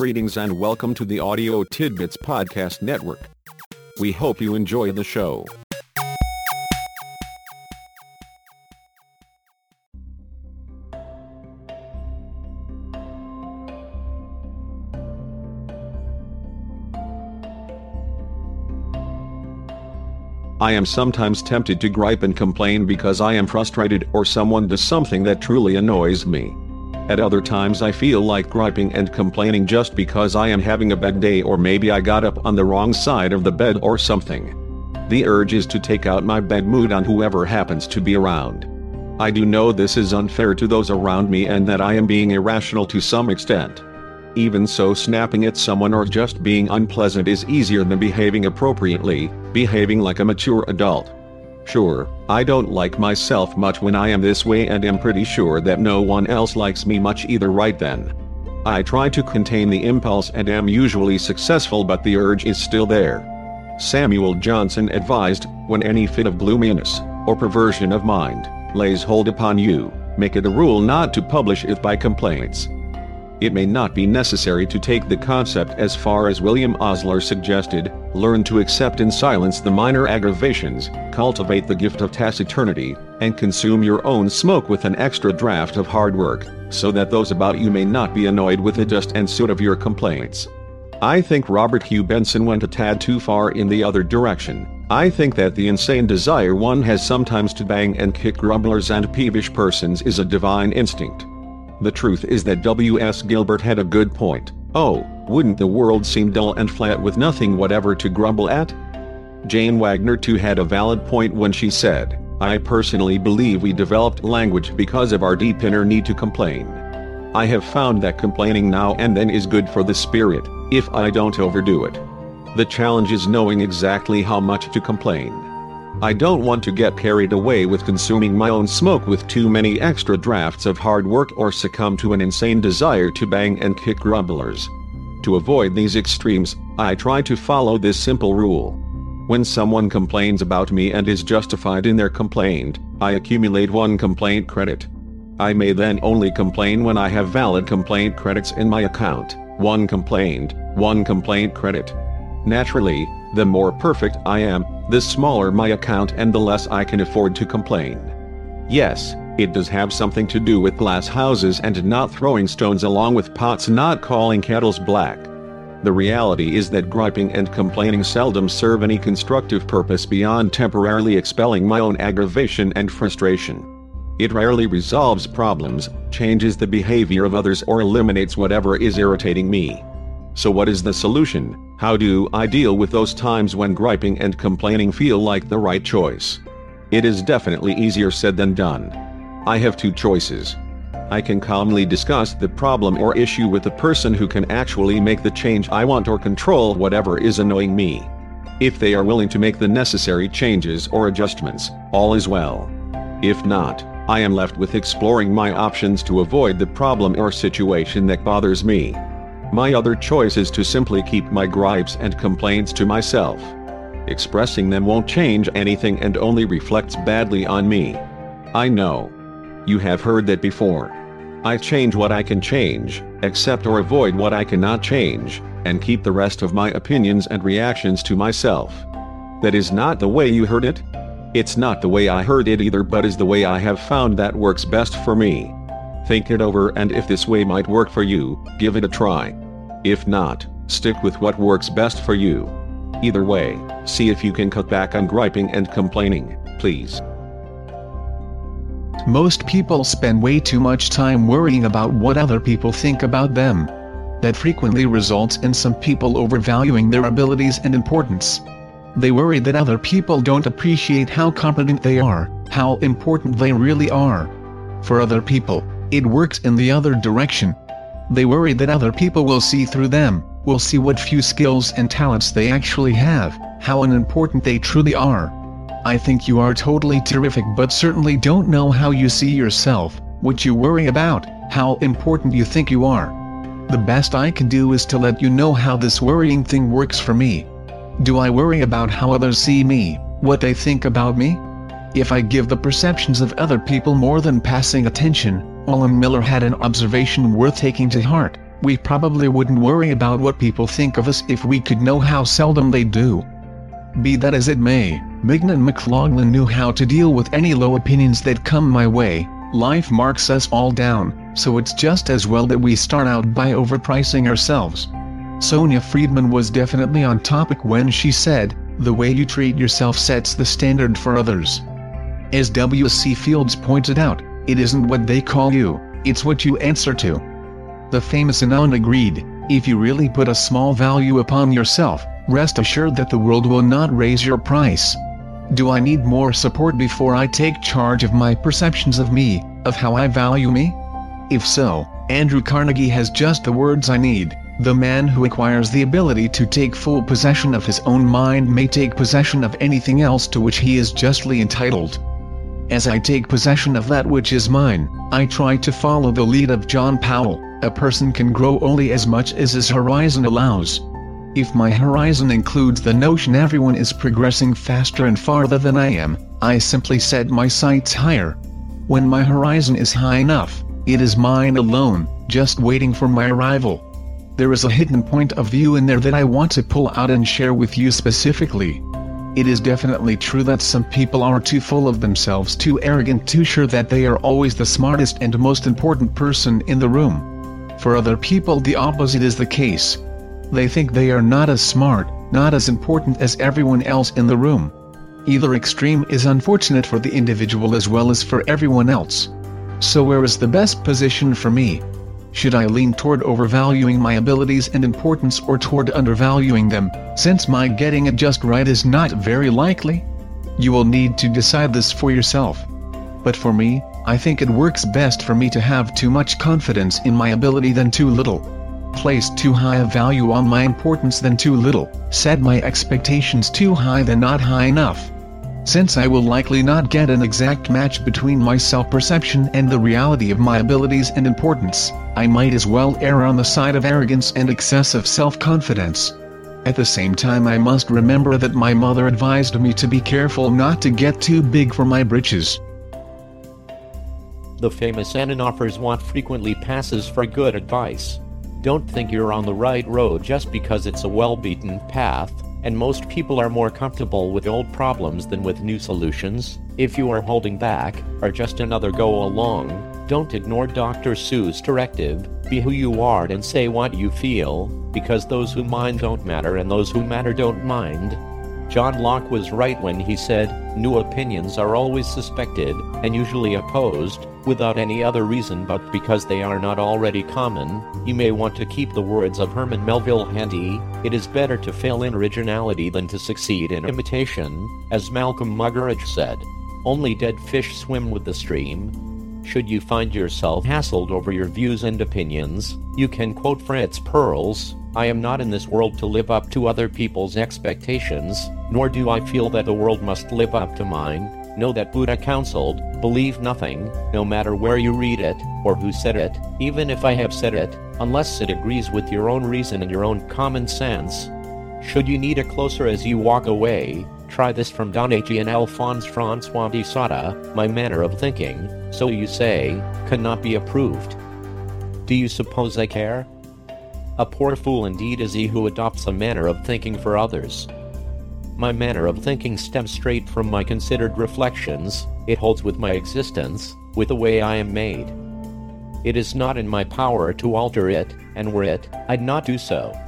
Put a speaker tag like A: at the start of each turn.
A: Greetings and welcome to the Audio Tidbits Podcast Network. We hope you enjoy the show. I am sometimes tempted to gripe and complain because I am frustrated or someone does something that truly annoys me. At other times I feel like griping and complaining just because I am having a bad day or maybe I got up on the wrong side of the bed or something. The urge is to take out my bad mood on whoever happens to be around. I do know this is unfair to those around me and that I am being irrational to some extent. Even so, snapping at someone or just being unpleasant is easier than behaving appropriately, behaving like a mature adult. Sure, I don't like myself much when I am this way and am pretty sure that no one else likes me much either right then. I try to contain the impulse and am usually successful but the urge is still there. Samuel Johnson advised, when any fit of gloominess, or perversion of mind, lays hold upon you, make it a rule not to publish it by complaints. It may not be necessary to take the concept as far as William Osler suggested, learn to accept in silence the minor aggravations, cultivate the gift of taciturnity, and consume your own smoke with an extra draft of hard work, so that those about you may not be annoyed with the dust and soot of your complaints. I think Robert Hugh Benson went a tad too far in the other direction. I think that the insane desire one has sometimes to bang and kick grumblers and peevish persons is a divine instinct. The truth is that W.S. Gilbert had a good point. Oh, wouldn't the world seem dull and flat with nothing whatever to grumble at? Jane Wagner too had a valid point when she said, I personally believe we developed language because of our deep inner need to complain. I have found that complaining now and then is good for the spirit, if I don't overdo it. The challenge is knowing exactly how much to complain. I don't want to get carried away with consuming my own smoke with too many extra drafts of hard work or succumb to an insane desire to bang and kick grumblers. To avoid these extremes, I try to follow this simple rule. When someone complains about me and is justified in their complaint, I accumulate one complaint credit. I may then only complain when I have valid complaint credits in my account. One complaint, one complaint credit. Naturally, the more perfect I am, the smaller my account and the less I can afford to complain. Yes, it does have something to do with glass houses and not throwing stones along with pots not calling kettles black. The reality is that griping and complaining seldom serve any constructive purpose beyond temporarily expelling my own aggravation and frustration. It rarely resolves problems, changes the behavior of others or eliminates whatever is irritating me. So what is the solution? How do I deal with those times when griping and complaining feel like the right choice? It is definitely easier said than done. I have two choices. I can calmly discuss the problem or issue with the person who can actually make the change I want or control whatever is annoying me. If they are willing to make the necessary changes or adjustments, all is well. If not, I am left with exploring my options to avoid the problem or situation that bothers me. My other choice is to simply keep my gripes and complaints to myself. Expressing them won't change anything and only reflects badly on me. I know. You have heard that before. I change what I can change, accept or avoid what I cannot change, and keep the rest of my opinions and reactions to myself. That is not the way you heard it? It's not the way I heard it either, but is the way I have found that works best for me. Think it over and if this way might work for you, give it a try. If not, stick with what works best for you. Either way, see if you can cut back on griping and complaining, please.
B: Most people spend way too much time worrying about what other people think about them. That frequently results in some people overvaluing their abilities and importance. They worry that other people don't appreciate how competent they are, how important they really are. For other people, it works in the other direction. They worry that other people will see through them, will see what few skills and talents they actually have, how unimportant they truly are. I think you are totally terrific but certainly don't know how you see yourself, what you worry about, how important you think you are. The best I can do is to let you know how this worrying thing works for me. Do I worry about how others see me, what they think about me? If I give the perceptions of other people more than passing attention, Olin Miller had an observation worth taking to heart. we probably wouldn't worry about what people think of us if we could know how seldom they do. Be that as it may, Mignon McLaughlin knew how to deal with any low opinions that come my way. Life marks us all down, so it's just as well that we start out by overpricing ourselves. Sonia Friedman was definitely on topic when she said, the way you treat yourself sets the standard for others. As W.C. Fields pointed out, it isn't what they call you, it's what you answer to. The famous Anon agreed, if you really put a small value upon yourself, rest assured that the world will not raise your price. Do I need more support before I take charge of my perceptions of me, of how I value me? If so, Andrew Carnegie has just the words I need. The man who acquires the ability to take full possession of his own mind may take possession of anything else to which he is justly entitled. As I take possession of that which is mine, I try to follow the lead of John Powell, a person can grow only as much as his horizon allows. If my horizon includes the notion everyone is progressing faster and farther than I am, I simply set my sights higher. When my horizon is high enough, it is mine alone, just waiting for my arrival. There is a hidden point of view in there that I want to pull out and share with you specifically. It is definitely true that some people are too full of themselves, too arrogant, too sure that they are always the smartest and most important person in the room. For other people, the opposite is the case. They think they are not as smart, not as important as everyone else in the room. Either extreme is unfortunate for the individual as well as for everyone else. So, where is the best position for me? Should I lean toward overvaluing my abilities and importance or toward undervaluing them, since my getting it just right is not very likely? You will need to decide this for yourself. But for me, I think it works best for me to have too much confidence in my ability than too little. Place too high a value on my importance than too little, set my expectations too high than not high enough. Since I will likely not get an exact match between my self-perception and the reality of my abilities and importance, I might as well err on the side of arrogance and excessive self-confidence. At the same time I must remember that my mother advised me to be careful not to get too big for my britches.
C: The famous Anon offers want frequently passes for good advice. Don't think you're on the right road just because it's a well-beaten path, and most people are more comfortable with old problems than with new solutions. If you are holding back, or just another go along, don't ignore Dr. Seuss' directive be who you are and say what you feel, because those who mind don't matter and those who matter don't mind. John Locke was right when he said, New opinions are always suspected, and usually opposed, without any other reason but because they are not already common. You may want to keep the words of Herman Melville handy it is better to fail in originality than to succeed in imitation, as Malcolm Muggeridge said. Only dead fish swim with the stream, should you find yourself hassled over your views and opinions, you can quote Fritz Perls I am not in this world to live up to other people's expectations, nor do I feel that the world must live up to mine. Know that Buddha counseled, believe nothing, no matter where you read it, or who said it, even if I have said it, unless it agrees with your own reason and your own common sense. Should you need a closer as you walk away, try this from Don H. and Alphonse Francois de Sauder, my manner of thinking, so you say, cannot be approved. Do you suppose I care? A poor fool indeed is he who adopts a manner of thinking for others. My manner of thinking stems straight from my considered reflections, it holds with my existence, with the way I am made. It is not in my power to alter it, and were it, I'd not do so.